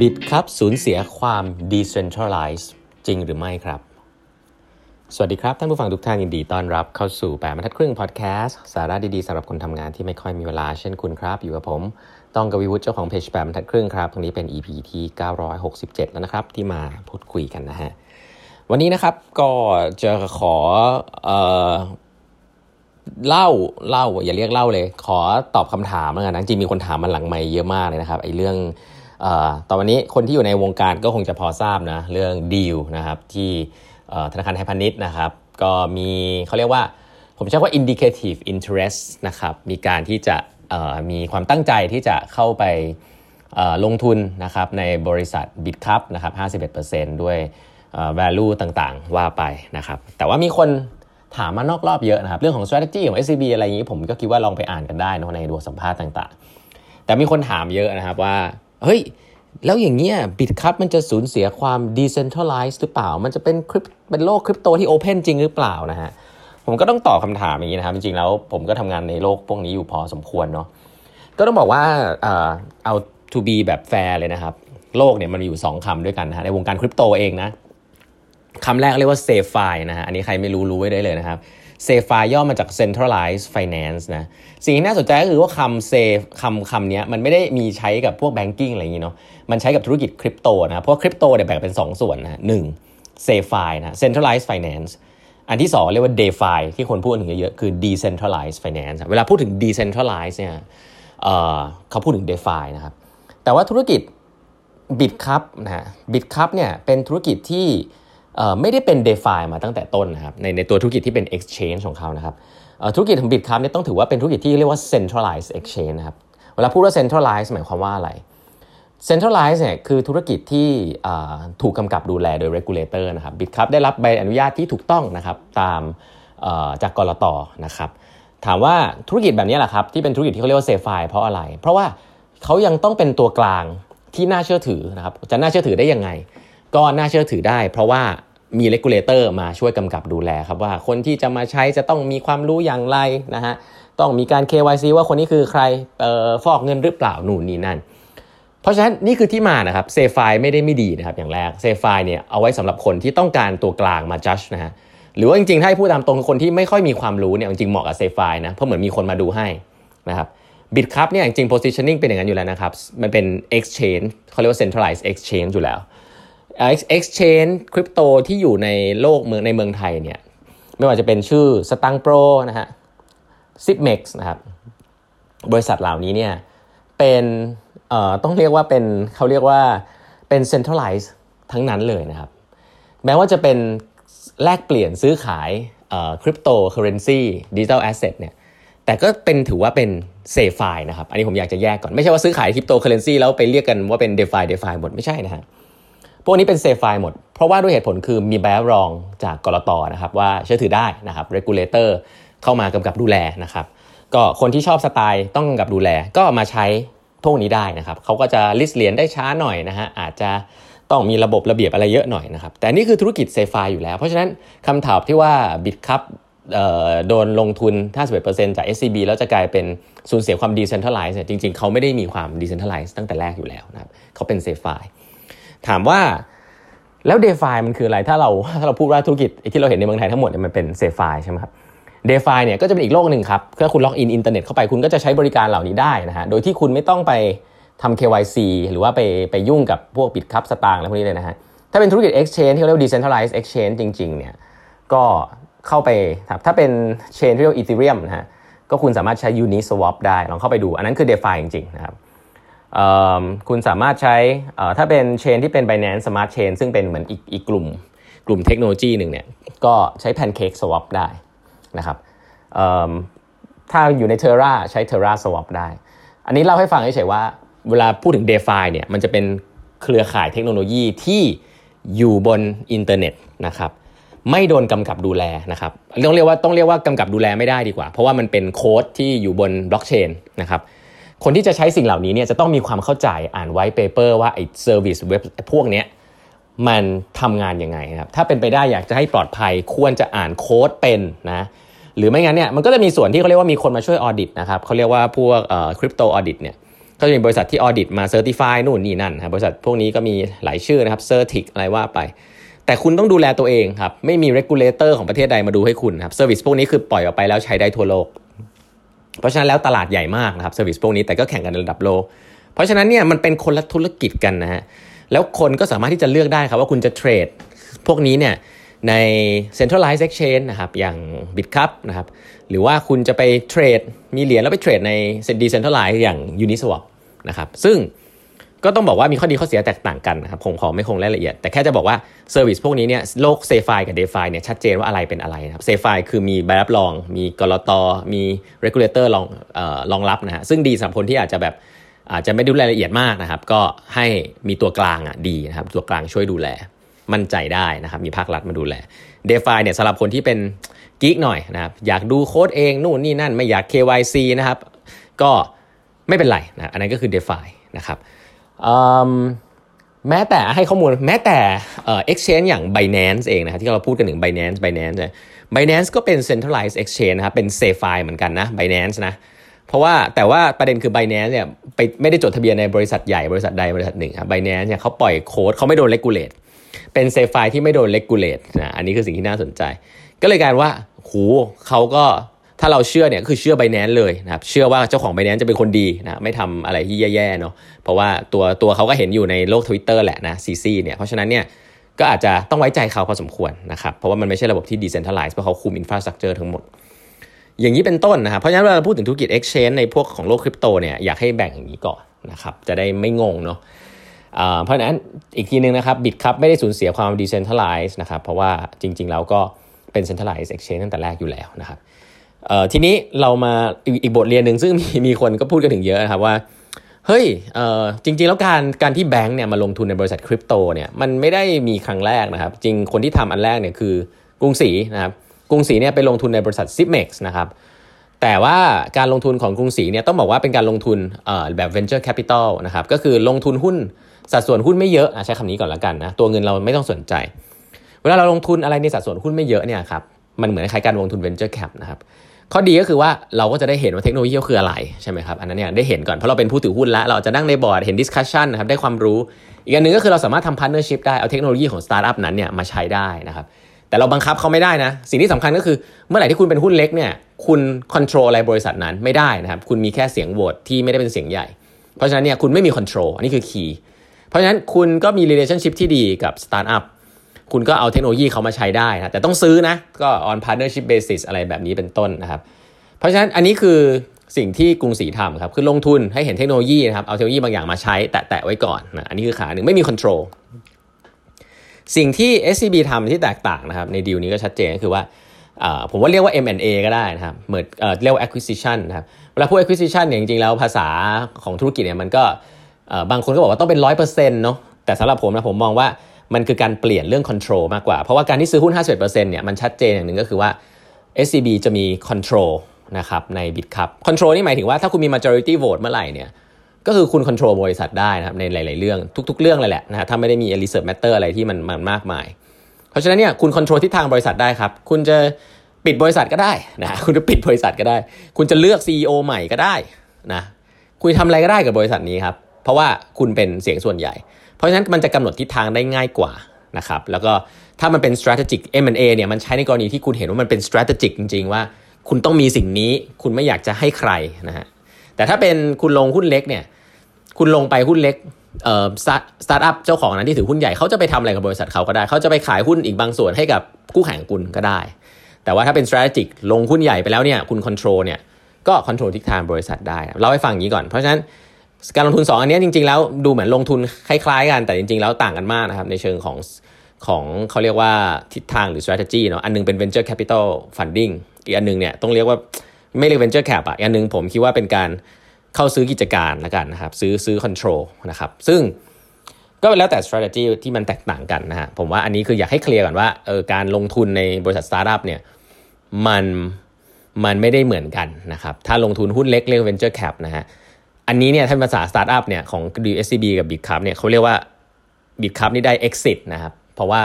บิตครับสูญเสียความ decentralized จริงหรือไม่ครับ สวัสดีครับ ท่านผู้ฟังทุกท่านยินดีต้อนรับเข้าสู่แปดบรรทัดครึ่งพอดแคสต์สาระดีๆสำหรับคนทำงานที่ไม่ค่อยมีเวลาเช่นคุณครับ อยู่กับผม ต้องกวีวุฒิเจ้าของเพจแปดบรรทัดครึ่งครับตรงนี้เป็น EP ที่ 967 แล้วนะครับ ที่มาพูดคุยกันนะฮะ วันนี้นะครับก็จะขอเอ่อเล่าเล่าอย่าเรียกเล่าเลย ขอตอบคำถามแล้วกันนะจริงมีคนถามมาหลังไม่เยอะมากเลยนะครับไอ้เรื่อง ตอนวันนี้คนที่อยู่ในวงการก็คงจะพอทราบนะเรื่องดีลนะครับที่ธนาคารไทยพาณิชย์นะครับก็มีเขาเรียกว่าผมใช้ว่า indicative interest นะครับมีการที่จะมีความตั้งใจที่จะเข้าไปลงทุนนะครับในบริษัท b i t c u p นะครับ51%ด้วยเอ่อ value ต่างๆ ว่าไปนะครับแต่ว่ามีคนถามมานอกรอบเยอะนะครับเรื่องของ strategy ของ SCB อะไรอย่างนี้ผมก็คิดว่าลองไปอ่านกันได้นะในดูสัมภาษณ์ต่างๆ แต่มีคนถามเยอะนะครับว่า เฮ้ย แล้วอย่างเงี้ยบิตคัพมันจะสูญเสียความ decentralized หรือเปล่า มันจะเป็นคริปเป็นโลกคริปโตที่ open จริงหรือเปล่านะฮะผมก็ต้องตอบคำถามอย่างนี้นะครับ จริงๆแล้วผมก็ทำงานในโลกพวกนี้อยู่พอสมควรเนาะก็ต้องบอกว่าเอา to be แบบแฟร์เลยนะครับ โลกเนี่ยมันมีอยู่ 2คำด้วยกันนะในวงการคริปโตเองนะคำแรกเรียกว่า SafeFi นะฮะอันนี้ใครไม่รู้รู้ไว้ได้เลยนะครับ SafeFi ย่อมาจาก Centralized Finance นะ สิ่งที่น่าสนใจก็คือว่าคำ Safe คำคำนี้มันไม่ได้มีใช้กับพวก Banking อะไรอย่างนี้เนาะ มันใช้กับธุรกิจคริปโตนะ เพราะคริปโตเนี่ยแบ่งเป็น 2 ส่วนนะหนึ่ง SafeFi นะ Centralized Finance อันที่ 2 เรียกว่า DeFi ที่คนพูดถึงเยอะๆ คือ Decentralized Finance เวลาพูดถึง Decentralized เนี่ยเเขาพูดถึง DeFi นะครับ แต่ว่าธุรกิจ BitCup นะ BitCup เนี่ยเป็นธุรกิจที่ ไม่ได้เป็น d e f i มาตั้งแต่ต้นนะครับในในตัวธุรกิจที่เป็น exchange ของเขานะครับธุรกิจของ BitCup เนี่ยต้องถือว่าเป็นธุรกิจที่เรียกว่า centralized exchange นะครับเวลาพูดว่า centralized หมายความว่าอะไร centralized เนี่ยคือธุรกิจที่ถูกกำกับดูแลโดย regulator นะครับ BitCup ได้รับใบอนุญาตที่ถูกต้องนะครับตามจากกรตนะครับถามว่าธุรกิจแบบนี้แหละครับที่เป็นธุรกิจที่เขาเรียกว่า safe เพราะอะไร เพราะว่าเขายังต้องเป็นตัวกลางที่น่าเชื่อถือนะครับจะน่าเชื่อถือได้ยังไง ก็น่าเชื่อถือได้ เพราะว่า มี regulator มาช่วยกำกับดูแลครับว่าคนที่จะมาใช้จะต้องมีความรู้อย่างไรนะฮะต้องมีการ KYC ว่าคนนี้คือใครเออฟอกเงินหรือเปล่านู่นนี่นั่น เพราะฉะนั้นนี่คือที่มานะครับ CeFi ไม่ได้ไม่ดีนะครับอย่างแรก CeFi เนี่ยเอาไว้สำหรับคนที่ต้องการตัวกลางมาจัดนะฮะหรือว่าจริงๆ ถ้าให้พูดตามตรงคนที่ไม่ค่อยมีความรู้เนี่ยจริงๆเหมาะกับ CeFi นะเพราะเหมือนมีคนมาดูให้นะครับบิตคัพเนี่ยจริงๆ positioning เป็นอย่างนั้นอยู่แล้วนะครับมันเป็น exchange เขาเรียกว่า centralized exchange อยู่แล้ว exchange คริปโตที่อยู่ในโลกเมืองในเมืองไทยเนี่ยไม่ว่าจะเป็นชื่อสตังโปรนะฮะ Zipmex นะครับบริษัทเหล่านี้เนี่ยเป็นเอ่อต้องเรียกว่าเป็นเขาเรียกว่าเป็น centralized ทั้งนั้นเลยนะครับแม้ว่าจะเป็นแลกเปลี่ยนซื้อขายคริปโตเคอเรนซี digital asset เนี่ยแต่ก็เป็นถือว่าเป็น CeFi นะครับ อันนี้ผมอยากจะแยกก่อน ไม่ใช่ว่าซื้อขายคริปโตเคอเรนซีแล้วไปเรียกกันว่าเป็น DeFi DeFi หมดไม่ใช่นะฮะ พวกนี้เป็น CeFi หมด เพราะว่าด้วยเหตุผลคือมีใบรับรองจากกลตนะครับว่าเชื่อถือได้นะครับ regulator เข้ามากำกับดูแลนะครับก็คนที่ชอบสไตล์ต้องกำกับดูแลก็มาใช้พวกนี้ได้นะครับเขาก็จะ list เหรียญได้ช้าหน่อยนะฮะอาจจะต้องมีระบบระเบียบอะไรเยอะหน่อยนะครับ แต่นี่คือธุรกิจ CeFi อยู่แล้ว เพราะฉะนั้นคำถามที่ว่า Bitkub โดนลงทุน 51%จาก SCB แล้วจะกลายเป็นสูญเสียความ decentralized เนี่ยจริงๆ เขาไม่ได้มีความ decentralized ตั้งแต่แรกอยู่แล้วนะครับเขาเป็น CeFi ถามว่าแล้ว d e f i มันคืออะไรถ้าเราถ้าเราพูดว่าธุรกิจที่เราเห็นในเมืองไทยทั้งหมดเนี่ยมันเป็น CeFi ใช่ไหมครับ d e f i เนี่ยก็จะเป็นอีกโลกหนึ่งครับถ้าคุณ login อินเทอร์เน็ตเข้าไปคุณก็จะใช้บริการเหล่านี้ได้นะฮะโดยที่คุณไม่ต้องไปทำ KYC หรือว่าไปไปยุ่งกับพวก Bitkub สตางค์อะไรพวกนี้เลยนะฮะถ้าเป็นธุรกิจ exchange ที่เรียกว่า decentralized exchange จริงๆเนี่ยก็เข้าไปถ้าเป็นเชนที่เรียกว่า Ethereum นะฮะก็คุณสามารถใช้ Uniswap ได้ลองเข้าไปดู อันนั้นคือ DeFi จริงๆนะครับ คุณสามารถใช้ถ้าเป็นเชนที่เป็น Binance Smart Chain ซึ่งเป็นเหมือนอีกอีกกลุ่มกลุ่มเทคโนโลยีหนึ่งเนี่ยก็ใช้ Pancake Swap ได้นะครับถ้าอยู่ใน Terra ใช้ Terra Swap ได้ อันนี้เล่าให้ฟังเฉยๆว่าเวลาพูดถึง DeFi เนี่ยมันจะเป็นเครือข่ายเทคโนโลยีที่อยู่บนอินเทอร์เน็ตนะครับไม่โดนกำกับดูแลนะครับต้องเรียกว่าต้องเรียกว่ากำกับดูแลไม่ได้ดีกว่า เพราะว่ามันเป็นโค้ดที่อยู่บนบล็อกเชนนะครับ คนที่จะใช้สิ่งเหล่านี้เนี่ยจะต้องมีความเข้าใจอ่าน white paper ว่าไอ้ service เว็บพวกเนี้ยมันทำงานยังไงครับ ถ้าเป็นไปได้อยากจะให้ปลอดภัยควรจะอ่านโค้ดเป็นนะหรือไม่งั้นเนี่ยมันก็จะมีส่วนที่เขาเรียกว่ามีคนมาช่วย audit นะครับเขาเรียกว่าพวกคริปโต audit เนี่ยก็จะมีบริษัทที่ audit มา certify นู่นนี่นั่นครับบริษัทพวกนี้ก็มีหลายชื่อนะครับ CertiK อะไรว่าไป แต่คุณต้องดูแลตัวเองครับไม่มี regulator ของประเทศใดมาดูให้คุณครับ service พวกนี้คือปล่อยออกไปแล้วใช้ได้ทั่วโลก เพราะฉะนั้นแล้วตลาดใหญ่มากนะครับ service พวกนี้แต่ก็แข่งกันในระดับโลก เพราะฉะนั้นเนี่ยมันเป็นคนละธุรกิจกันนะฮะแล้วคนก็สามารถที่จะเลือกได้ครับว่าคุณจะเทรดพวกนี้เนี่ยใน centralized exchange นะครับอย่าง Bitkub นะครับหรือว่าคุณจะไปเทรดมีเหรียญแล้วไปเทรดใน decentralized อย่าง Uniswap นะครับซึ่ง ก็ต้องบอกว่ามีข้อดีข้อเสียแตกต่างกันนะครับคงขอไม่ลงรายละเอียด แต่แค่จะบอกว่า service พวกนี้เนี่ยโลก CeFi กับ DeFi เนี่ยชัดเจนว่าอะไรเป็นอะไรนะครับ CeFi คือมีใบรับรอง มีกลตมี regulator รองเอ่อรองรับนะฮะซึ่งดีสำหรับคนที่อาจจะแบบอาจจะไม่ดูรายละเอียดมากนะครับ ก็ให้มีตัวกลางอะดีนะครับตัวกลางช่วยดูแลมั่นใจได้นะครับมีภาครัฐมาดูแล d e f i เนี่ยสำหรับคนที่เป็นกิ๊กหน่อยนะครับอยากดูโค้ดเองนู่นนี่นั่นไม่อยาก KYC นะครับก็ไม่เป็นไรนะอันนั้นก็คือ d e f i นะครับ แม้แต่ให้ข้อมูลแม้แต่ exchange อย่าง Binance เองนะครับที่เราพูดกันถึง Binance Binance เนี่ย Binance ก็เป็น centralized exchange นะครับเป็น s a f e เหมือนกันนะ Binance นะเพราะว่าแต่ว่าประเด็นคือ Binance เนี่ยไปไม่ได้จดทะเบียนในบริษัทใหญ่บริษัทใดบริษัทหนึ่งครับ Binance เนี่ยเขาปล่อยโค้ดเขาไม่โดนเลกูเลตเป็น CeFi ที่ไม่โดน regulate นะอันนี้คือสิ่งที่น่าสนใจ ก็เลยกลายว่าหูเขาก็ ถ้าเราเชื่อเนี่ยคือเชื่อ Binance เลยนะครับเชื่อว่าเจ้าของ Binance จะเป็นคนดีนะไม่ทำอะไรที่แย่ๆเนาะเพราะว่าตัวตัวเขาก็เห็นอยู่ในโลก Twitter แหละนะ CZ เนี่ยเพราะฉะนั้นเนี่ยก็อาจจะต้องไว้ใจเขาพอสมควรนะครับเพราะว่ามันไม่ใช่ระบบที่ decentralized เพราะเขาคุม infrastructure ทั้งหมด อย่างนี้เป็นต้นนะครับเพราะฉะนั้นเวลาเราพูดถึงธุรกิจ Exchange ในพวกของโลกคริปโตเนี่ยอยากให้แบ่งอย่างนี้ก่อนนะครับจะได้ไม่งงเนาะเพราะฉะนั้นอีกทีนึงนะครับ Bitkub ไม่ได้สูญเสียความ decentralized นะครับเพราะว่าจริงๆแล้วก็เป็น centralized exchange ตั้งแต่แรกอยู่แล้วนะครับ ทีนี้เรามาอีกบทเรียนหนึ่งซึ่งมีมีคนก็พูดกันถึงเยอะนะครับว่าเฮ้ยจริง ๆ แล้วการการที่แบงก์เนี่ยมาลงทุนในบริษัทคริปโตเนี่ยมันไม่ได้มีครั้งแรกนะครับ จริงคนที่ทำอันแรกเนี่ยคือกรุงศรีนะครับกรุงศรีเนี่ยไปลงทุนในบริษัท Zipmex นะครับแต่ว่าการลงทุนของกรุงศรีเนี่ยต้องบอกว่าเป็นการลงทุนแบบ venture capital นะครับก็คือลงทุนหุ้นสัดส่วนหุ้นไม่เยอะใช้คำนี้ก่อนละกันนะตัวเงินเราไม่ต้องสนใจ เวลาเราลงทุนอะไรในสัดส่วนหุ้นไม่เยอะเนี่ยครับมันเหมือนคล้ายการลงทุน venture cap นะครับ ข้อดีก็คือว่าเราก็จะได้เห็นว่าเทคโนโลยีคืออะไรใช่ไหมครับอันนั้นเนี่ยได้เห็นก่อนเพราะเราเป็นผู้ถือหุ้นแล้ว เราจะนั่งในบอร์ดเห็น discussion นะครับได้ความรู้ อีกอันนึงก็คือเราสามารถทำ partnership ได้เอาเทคโนโลยีของสตาร์ทอัพนั้นเนี่ยมาใช้ได้นะครับแต่เราบังคับเขาไม่ได้นะ สิ่งที่สำคัญก็คือเมื่อไหร่ที่คุณเป็นหุ้นเล็กเนี่ยคุณ control อะไรบริษัทนั้นไม่ได้นะครับคุณมีแค่เสียงโหวตที่ไม่ได้เป็นเสียงใหญ่ เพราะฉะนั้นเนี่ยคุณไม่มี control อันนี้คือ key เพราะฉะนั้นคุณก็มี relationship ที่ดีกับสตาร์ทอัพ คุณก็เอาเทคโนโลยีเขามาใช้ได้นะแต่ต้องซื้อนะก็ on partnership basis อะไรแบบนี้เป็นต้นนะครับ เพราะฉะนั้นอันนี้คือสิ่งที่กรุงศรีทำครับคือลงทุนให้เห็นเทคโนโลยีนะครับเอาเทคโนโลยีบางอย่างมาใช้แตะๆไว้ก่อนนะอันนี้คือขาหนึ่งไม่มี controlสิ่งที่ SCB ทำที่แตกต่างนะครับในดีลนี้ก็ชัดเจนก็คือว่าผมว่าเรียกว่า M&A ก็ได้นะครับเหมือนเรียกว่า acquisition นะครับเวลาพูด acquisition เนี่ยจริงๆแล้วภาษาของธุรกิจเนี่ยมันก็บางคนก็บอกว่าต้องเป็นร้อยเปอร์เซ็นต์เนาะแต่สำหรับผมนะผมมองว่า มันคือการเปลี่ยนเรื่อง control มากกว่า เพราะว่าการที่ซื้อหุ้น 51%เนี่ยมันชัดเจนอย่างหนึ่งก็คือว่า SCB จะมี control นะครับใน BitCup control นี่หมายถึงว่าถ้าคุณมี majority vote เมื่อไหร่เนี่ยก็คือคุณ control บริษัทได้นะครับในหลาย ๆ เรื่องทุก ๆ เรื่องเลยแหละนะฮะถ้าไม่ได้มี research matter อะไรที่มันมันมากมาย เพราะฉะนั้นเนี่ยคุณ control ทิศทางบริษัทได้ครับ คุณจะปิดบริษัทก็ได้นะคุณจะปิดบริษัทก็ได้ คุณจะเลือก CEO ใหม่ก็ได้นะคุณทำอะไรก็ได้กับบริษัทนี้ครับ เพราะว่าคุณเป็นเสียงส่วนใหญ่ เพราะฉะนั้นมันจะกำหนดทิศทางได้ง่ายกว่านะครับแล้วก็ถ้ามันเป็น strategic M&A เนี่ยมันใช้ในกรณีที่คุณเห็นว่ามันเป็น strategic จริง ๆ ว่าคุณต้องมีสิ่งนี้คุณไม่อยากจะให้ใครนะฮะแต่ถ้าเป็นคุณลงหุ้นเล็กเนี่ยคุณลงไปหุ้นเล็กเอ่อสตาร์ทอัพเจ้าของนั้นที่ถือหุ้นใหญ่เขาจะไปทำอะไรกับบริษัทเขาก็ได้ เขาจะไปขายหุ้นอีกบางส่วนให้กับคู่แข่งคุณก็ได้ แต่ว่าถ้าเป็น strategic ลงหุ้นใหญ่ไปแล้วเนี่ยคุณ control เนี่ยก็ control ทิศทางบริษัทได้เล่าให้ฟังอย่างนี้ก่อนเพราะฉะนั้น การลงทุน 2 อันนี้จริง ๆ แล้วดูเหมือนลงทุนคล้ายๆกันแต่จริง ๆ แล้วต่างกันมากนะครับในเชิงของของเขาเรียกว่าทิศทางหรือ strategy เนาะอันนึงเป็น venture capital funding อีกอันนึงเนี่ยต้องเรียกว่าไม่เรียก venture cap อะอีกอันนึงผมคิดว่าเป็นการเข้าซื้อกิจการละกันนะครับซื้อซื้อ control นะครับซึ่งก็แล้วแต่ strategy ที่มันแตกต่างกันนะฮะผมว่าอันนี้คืออยากให้ clear ก่อนว่าเออการลงทุนในบริษัทสตาร์ทอัพเนี่ยมันมันไม่ได้เหมือนกันนะครับถ้าลงทุนหุ้นเล็กเรียก venture cap นะฮะ อันนี้เนี่ยถ้าในภาษาสตาร์ทอัพเนี่ยของ SCB กับ Bitkub เนี่ยเขาเรียกว่า Bitkub นี่ได้ exit นะครับ เพราะว่า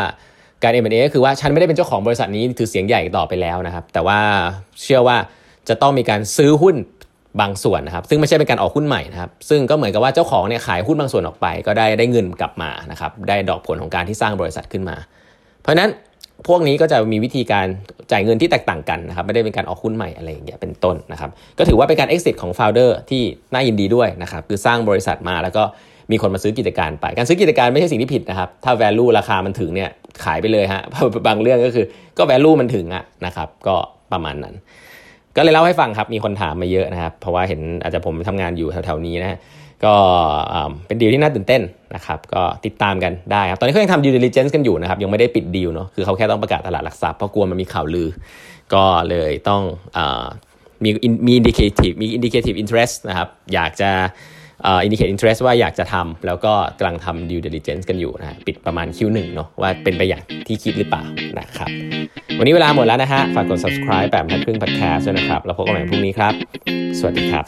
การ M&A ก็คือว่าฉันไม่ได้เป็นเจ้าของบริษัทนี้ถือเสียงใหญ่ต่อไปแล้วนะครับ แต่ว่าเชื่อว่าจะต้องมีการซื้อหุ้นบางส่วนนะครับ ซึ่งไม่ใช่เป็นการออกหุ้นใหม่นะครับ ซึ่งก็เหมือนกับว่าเจ้าของเนี่ยขายหุ้นบางส่วนออกไป ก็ได้ได้เงินกลับมานะครับ ได้ดอกผลของการที่สร้างบริษัทขึ้นมา เพราะฉะนั้น พวกนี้ก็จะมีวิธีการจ่ายเงินที่แตกต่างกันนะครับไม่ได้เป็นการออกหุ้นใหม่อะไรอย่างเงี้ยเป็นต้นนะครับก็ถือว่าเป็นการ exit ของ founder ที่น่ายินดีด้วยนะครับคือสร้างบริษัทมาแล้วก็มีคนมาซื้อกิจการไป การซื้อกิจการไม่ใช่สิ่งที่ผิดนะครับ ถ้า value ราคามันถึงเนี่ยขายไปเลยฮะบางเรื่องก็คือก็ value มันถึงอะนะครับก็ประมาณนั้น ก็เลยเล่าให้ฟังครับมีคนถามมาเยอะนะครับ เพราะว่าเห็นอาจจะผมทำงานอยู่แถวๆนี้นะ ก็เป็นดีลที่น่าตื่นเต้นนะครับก็ติดตามกันได้ครับตอนนี้เขายังทำ due diligence กันอยู่นะครับยังไม่ได้ปิดดีลเนาะคือเขาแค่ต้องประกาศตลาดหลักทรัพย์เพราะกลัวมันมีข่าวลือ ก็เลยต้องอมีมี indicative มี indicative interest นะครับอยากจะ indicate interest ว่าอยากจะทำแล้วก็กำลังทำ due diligence กันอยู่นะปิดประมาณ Q1 เนาะว่าเป็นไปอย่างที่คิดหรือเปล่านะครับ วันนี้เวลาหมดแล้วนะฮะ ฝากกด subscribe แปดบรรทัดครึ่ง podcast ด้วยนะครับ แล้วพบกันใหม่พรุ่งนี้ครับ สวัสดีครับ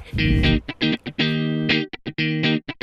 Música